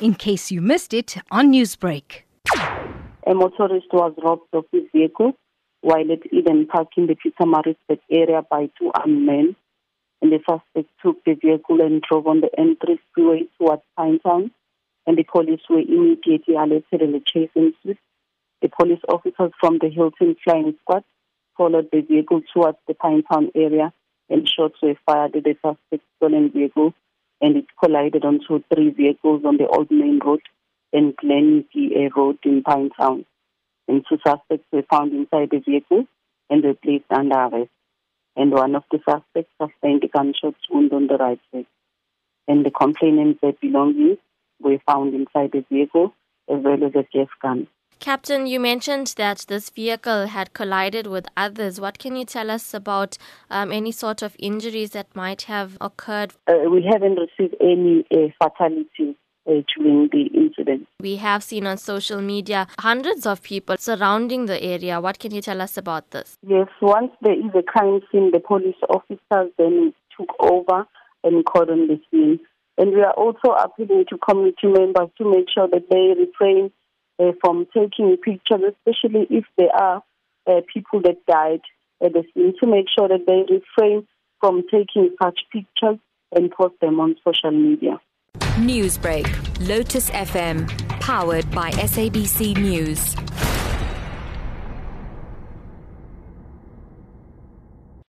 in case you missed it on Newsbreak. A motorist was robbed of his vehicle while at Eden Park in the Pietermaritzburg area by two armed men. And the suspect took the vehicle and drove on the N3 freeway towards Pinetown. And the police were immediately alerted and the chase ensued. The police officers from the Hilton Flying Squad followed the vehicle towards the Pinetown area and shots were fired at the suspect's stolen vehicle collided onto three vehicles on the Old Main Road and Glen PA Road in Pinetown. And two suspects were found inside the vehicle and were placed under arrest. And one of the suspects sustained a gunshot wound on the right leg. And the complainant's belongings were found inside the vehicle as well as a gas gun. Captain, you mentioned that this vehicle had collided with others. What can you tell us about um, any sort of injuries that might have occurred? Uh, we haven't received any uh, fatalities uh, during the incident. We have seen on social media hundreds of people surrounding the area. What can you tell us about this? Yes, once there is a crime scene, the police officers then took over and cordoned the scene. And we are also appealing to community members to make sure that they refrain uh, from taking pictures, especially if there are uh, people that died at the scene, to make sure that they refrain from taking such pictures and post them on social media. Newsbreak, Lotus FM, powered by SABC News.